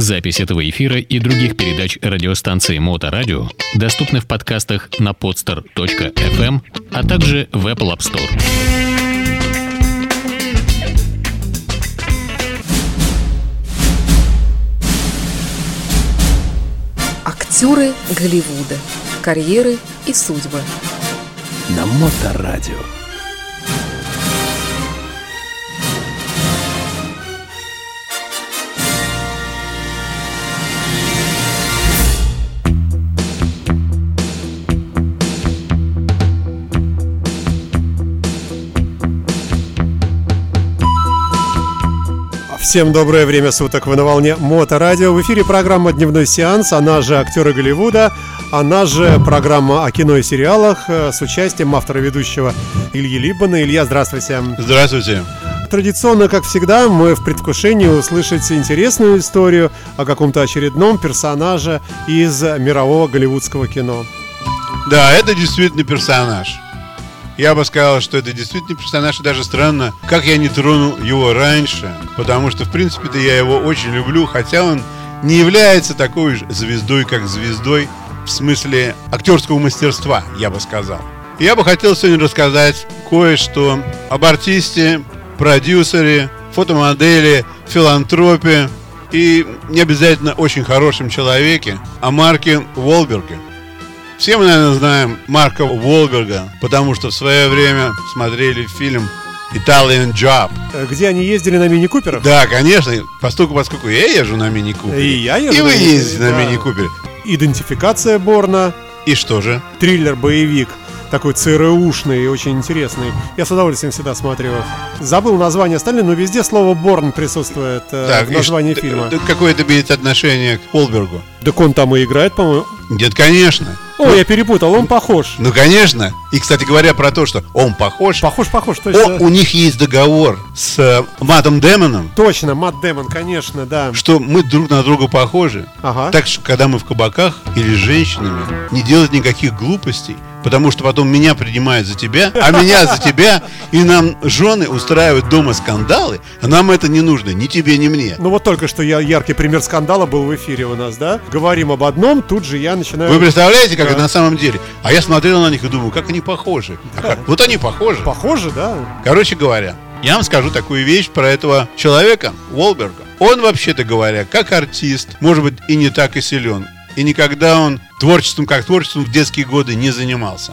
Запись этого эфира и других передач радиостанции Моторадио доступны в подкастах на podster.fm, а также в Apple App Store. Актеры Голливуда. Карьеры и судьбы. На Моторадио. Всем доброе время суток, вы на волне Моторадио. В эфире программа «Дневной сеанс», она же «Актеры Голливуда», она же программа о кино и сериалах э, с участием автора-ведущего Ильи Либана. Илья, здравствуйте. Здравствуйте. Традиционно, как всегда, мы в предвкушении услышать интересную историю о каком-то очередном персонаже из мирового голливудского кино. Да, это действительно персонаж. Я бы сказал, что это действительно персонаж, и даже странно, как я не тронул его раньше, потому что, в принципе-то, я его очень люблю, хотя он не является такой же звездой, как звездой, в смысле актерского мастерства, я бы сказал. Я бы хотел сегодня рассказать кое-что об артисте, продюсере, фотомодели, филантропе и не обязательно очень хорошем человеке, о Марке Волберге – все мы, наверное, знаем Марка Уолберга, потому что в свое время смотрели фильм Italian Job. Э, где они ездили на мини-куперах? Да, конечно. Поскольку, поскольку я езжу на мини-купере. И я езжу И вы ездите на мини-купере. Идентификация Борна. И что же? Триллер-боевик такой ЦРУшный и очень интересный. Я с удовольствием всегда смотрю. Забыл название остальные, но везде слово Борн присутствует э, так, в названии фильма. Какое это имеет отношение к Полбергу? Так он там и играет, по-моему. Нет, конечно. О, ну, я перепутал, он похож. Ну, конечно. И, кстати говоря, про то, что он похож. Похож, похож, точно. О, у них есть договор с э, Матом Демоном. Точно, Мат Демон, конечно, да. Что мы друг на друга похожи. Ага. Так что, когда мы в кабаках или с женщинами, не делать никаких глупостей, потому что потом меня принимают за тебя, а меня за тебя, и нам жены устраивают дома скандалы, а нам это не нужно, ни тебе, ни мне. Ну вот только что я яркий пример скандала был в эфире у нас, да? Говорим об одном, тут же я начинаю... Вы представляете, как да. это на самом деле? А я смотрел на них и думаю, как они похожи. А как? Вот они похожи. Похожи, да. Короче говоря, я вам скажу такую вещь про этого человека, Уолберга. Он, вообще-то говоря, как артист, может быть, и не так и силен. И никогда он творчеством как творчеством в детские годы не занимался.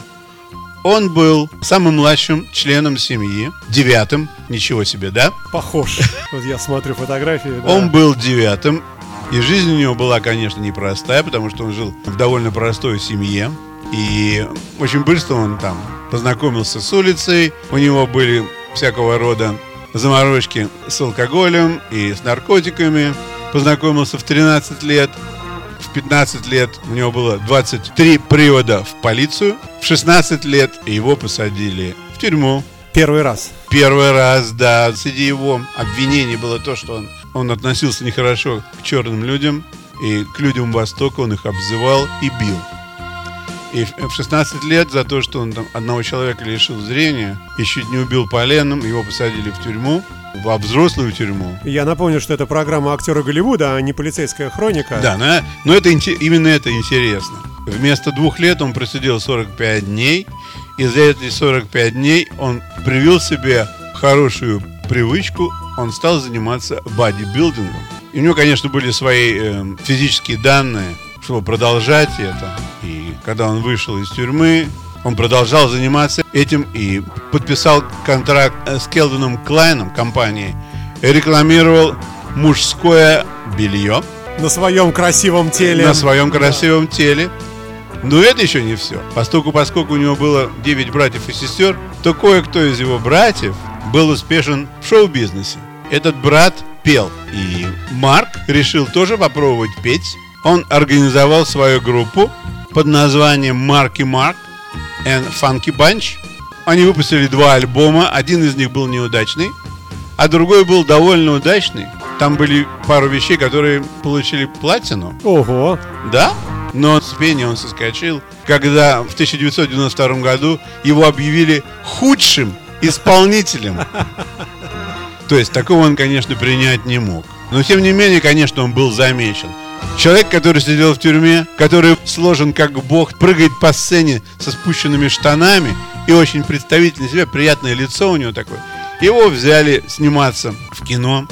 Он был самым младшим членом семьи, девятым, ничего себе, да? Похож. Вот я смотрю фотографии. Да. Он был девятым, и жизнь у него была, конечно, непростая, потому что он жил в довольно простой семье. И очень быстро он там познакомился с улицей, у него были всякого рода заморочки с алкоголем и с наркотиками. Познакомился в 13 лет, 15 лет у него было 23 привода в полицию. В 16 лет его посадили в тюрьму. Первый раз. Первый раз, да. Среди его обвинений было то, что он, он относился нехорошо к черным людям и к людям Востока. Он их обзывал и бил. И в 16 лет за то, что он там одного человека лишил зрения чуть не убил поленом, его посадили в тюрьму во взрослую тюрьму. Я напомню, что это программа актера Голливуда, а не полицейская хроника. Да, но, но это, именно это интересно. Вместо двух лет он просидел 45 дней, и за эти 45 дней он привил себе хорошую привычку, он стал заниматься бодибилдингом. И у него, конечно, были свои э, физические данные, чтобы продолжать это. И когда он вышел из тюрьмы, он продолжал заниматься этим и подписал контракт с Келдоном Клайном компанией. И рекламировал мужское белье. На своем красивом теле. На своем красивом теле. Но это еще не все. Поскольку, поскольку у него было 9 братьев и сестер, то кое-кто из его братьев был успешен в шоу-бизнесе. Этот брат пел. И Марк решил тоже попробовать петь. Он организовал свою группу под названием Марки Марк and Funky Bunch. Они выпустили два альбома, один из них был неудачный, а другой был довольно удачный. Там были пару вещей, которые получили платину. Ого! Да, но с пения он соскочил, когда в 1992 году его объявили худшим исполнителем. То есть такого он, конечно, принять не мог. Но тем не менее, конечно, он был замечен. Человек, который сидел в тюрьме, который сложен как бог, прыгает по сцене со спущенными штанами и очень представительный себе, приятное лицо у него такое. Его взяли сниматься в кино.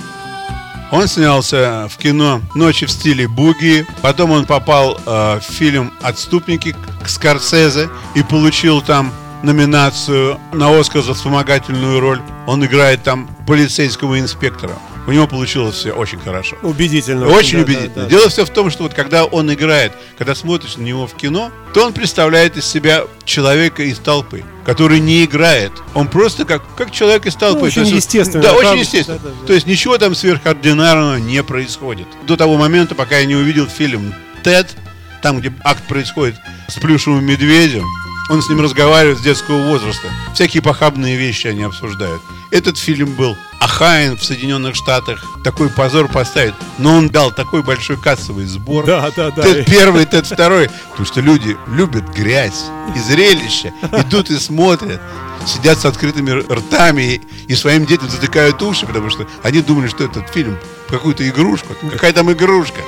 Он снялся в кино «Ночи в стиле буги». Потом он попал э, в фильм «Отступники» к Скорсезе и получил там номинацию на Оскар за вспомогательную роль. Он играет там полицейского инспектора. У него получилось все очень хорошо. Убедительно. Очень да, убедительно. да, да. Дело все в том, что вот когда он играет, когда смотришь на него в кино, то он представляет из себя человека из толпы, который не играет. Он просто как, как человек из толпы. Ну, очень есть, естественно, Да, правда. очень естественно. Да, да, да. То есть ничего там сверхординарного не происходит. До того момента, пока я не увидел фильм «Тед», там, где акт происходит с плюшевым медведем, он с ним разговаривает с детского возраста. Всякие похабные вещи они обсуждают. Этот фильм был Ахайн в Соединенных Штатах. Такой позор поставит. Но он дал такой большой кассовый сбор. Да, да, да. Тед первый, Тед второй. Потому что люди любят грязь и зрелище. Идут и смотрят. Сидят с открытыми ртами и, и своим детям затыкают уши, потому что они думали, что этот фильм какую-то игрушку. Какая там игрушка?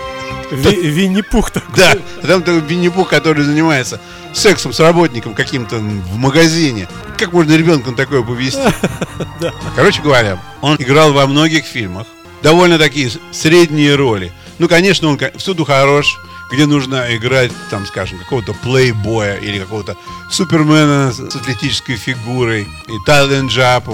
Ви- Винни-Пух такой. Да, а там такой Винни-Пух, который занимается сексом с работником каким-то в магазине. Как можно ребенка на такое повести? Короче говоря, он играл во многих фильмах. Довольно такие средние роли. Ну, конечно, он всюду хорош, где нужно играть, там, скажем, какого-то плейбоя или какого-то супермена с атлетической фигурой. И Тайлен Джап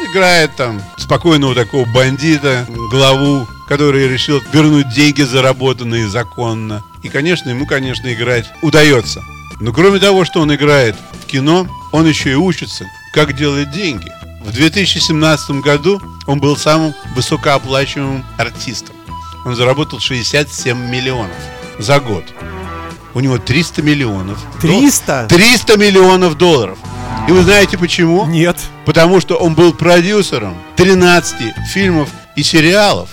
он играет там спокойного такого бандита, главу, который решил вернуть деньги, заработанные законно. И, конечно, ему, конечно, играть удается. Но кроме того, что он играет в кино, он еще и учится, как делать деньги. В 2017 году он был самым высокооплачиваемым артистом. Он заработал 67 миллионов за год. У него 300 миллионов. дол- 300? 300 миллионов долларов. И вы знаете почему? Нет. Потому что он был продюсером 13 фильмов и сериалов.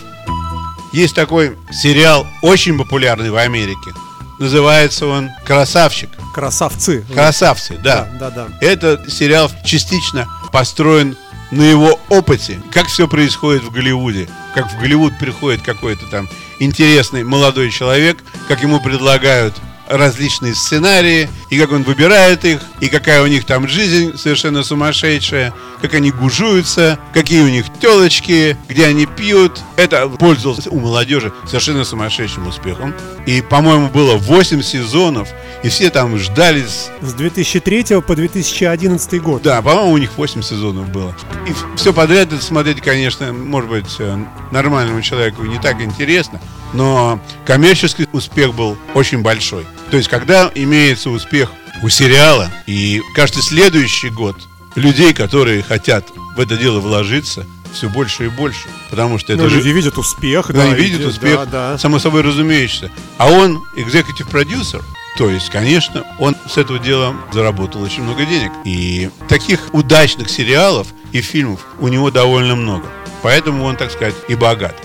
Есть такой сериал, очень популярный в Америке. Называется он «Красавчик». Красавцы. «Красавцы», да. Да, да, да. Этот сериал частично построен на его опыте, как все происходит в Голливуде, как в Голливуд приходит какой-то там интересный молодой человек, как ему предлагают различные сценарии, и как он выбирает их, и какая у них там жизнь совершенно сумасшедшая, как они гужуются, какие у них телочки, где они пьют. Это пользовался у молодежи совершенно сумасшедшим успехом. И, по-моему, было 8 сезонов, и все там ждали с С 2003 по 2011 год. да, по-моему, у них 8 сезонов было. И все подряд это смотреть, конечно, может быть, э, нормальному человеку не так интересно, но коммерческий успех был очень большой. То есть, когда имеется успех у сериала, и каждый следующий год людей, которые хотят в это дело вложиться, все больше и больше. Потому что это Ну, же... люди видят успех, Да, да. видят успех, Да, да. само собой разумеется. А он экзекутив продюсер. То есть, конечно, он с этого дела заработал очень много денег. И таких удачных сериалов и фильмов у него довольно много. Поэтому он, так сказать, и богат.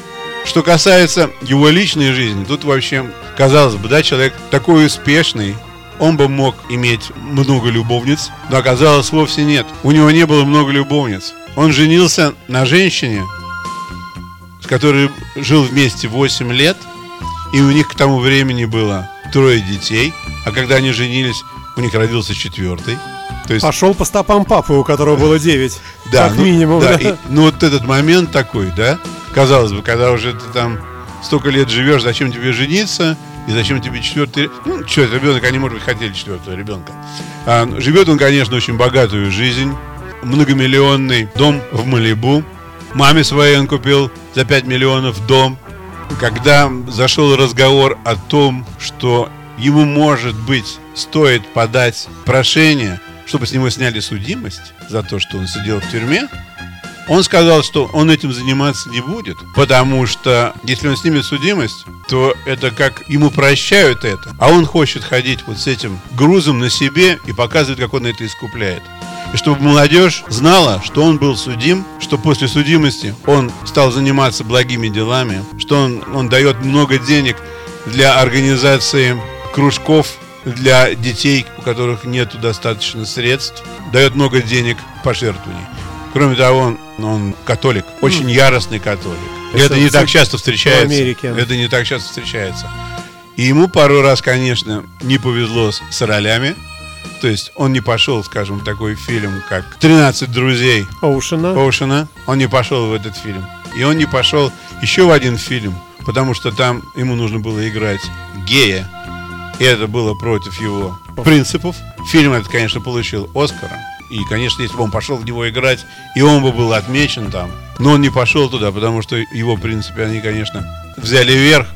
Что касается его личной жизни, тут вообще, казалось бы, да, человек такой успешный, он бы мог иметь много любовниц, но оказалось вовсе нет. У него не было много любовниц. Он женился на женщине, с которой жил вместе 8 лет, и у них к тому времени было трое детей, а когда они женились, у них родился четвертый. То есть, Пошел по стопам папы, у которого было 9. да, как ну, минимум, да, да. и- ну вот этот момент такой, да, казалось бы, когда уже ты там столько лет живешь, зачем тебе жениться, и зачем тебе четвертый... Ну, что, ребенок, они, может быть, хотели четвертого ребенка. А, живет он, конечно, очень богатую жизнь. Многомиллионный дом в Малибу. Маме своей он купил за 5 миллионов дом. Когда зашел разговор о том, что ему, может быть, стоит подать прошение, чтобы с него сняли судимость за то, что он сидел в тюрьме, он сказал, что он этим заниматься не будет, потому что если он снимет судимость, то это как ему прощают это, а он хочет ходить вот с этим грузом на себе и показывать, как он это искупляет. И чтобы молодежь знала, что он был судим, что после судимости он стал заниматься благими делами, что он, он дает много денег для организации кружков для детей, у которых нет достаточно средств, дает много денег пожертвований. Кроме того, он, он католик, очень яростный католик. Это не так часто встречается. В Америке. Это не так часто встречается. И ему пару раз, конечно, не повезло с, с ролями. То есть он не пошел, скажем, в такой фильм, как «13 друзей Оушена. Оушена». Он не пошел в этот фильм. И он не пошел еще в один фильм, потому что там ему нужно было играть гея. И это было против его принципов. Фильм этот, конечно, получил Оскара. И, конечно, если бы он пошел в него играть, и он бы был отмечен там. Но он не пошел туда, потому что его принципы, они, конечно, взяли вверх.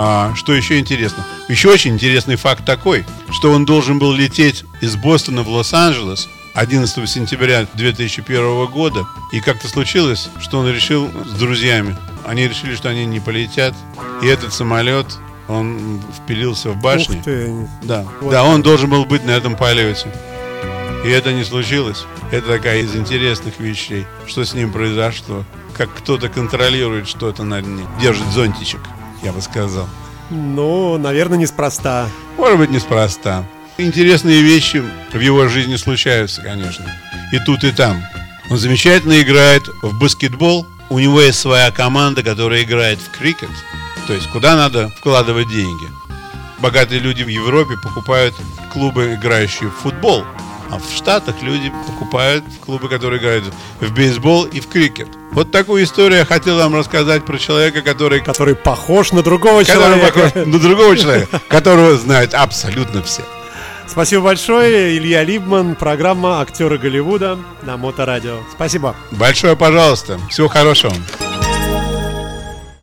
А что еще интересно? Еще очень интересный факт такой, что он должен был лететь из Бостона в Лос-Анджелес 11 сентября 2001 года. И как-то случилось, что он решил с друзьями. Они решили, что они не полетят. И этот самолет, он впилился в башню. Ух ты. Да, Вот. да, он должен был быть на этом полете. И это не случилось. Это такая из интересных вещей. Что с ним произошло? Как кто-то контролирует что-то на дне. Держит зонтичек, я бы сказал. Ну, наверное, неспроста. Может быть, неспроста. Интересные вещи в его жизни случаются, конечно. И тут, и там. Он замечательно играет в баскетбол. У него есть своя команда, которая играет в крикет. То есть, куда надо вкладывать деньги. Богатые люди в Европе покупают клубы, играющие в футбол. А в Штатах люди покупают клубы, которые играют в бейсбол и в крикет. Вот такую историю я хотел вам рассказать про человека, который Который похож на другого который человека. похож на другого человека, которого знают абсолютно все. Спасибо большое. Илья Либман, программа «Актеры Голливуда» на Моторадио. Спасибо. Большое пожалуйста. Всего хорошего.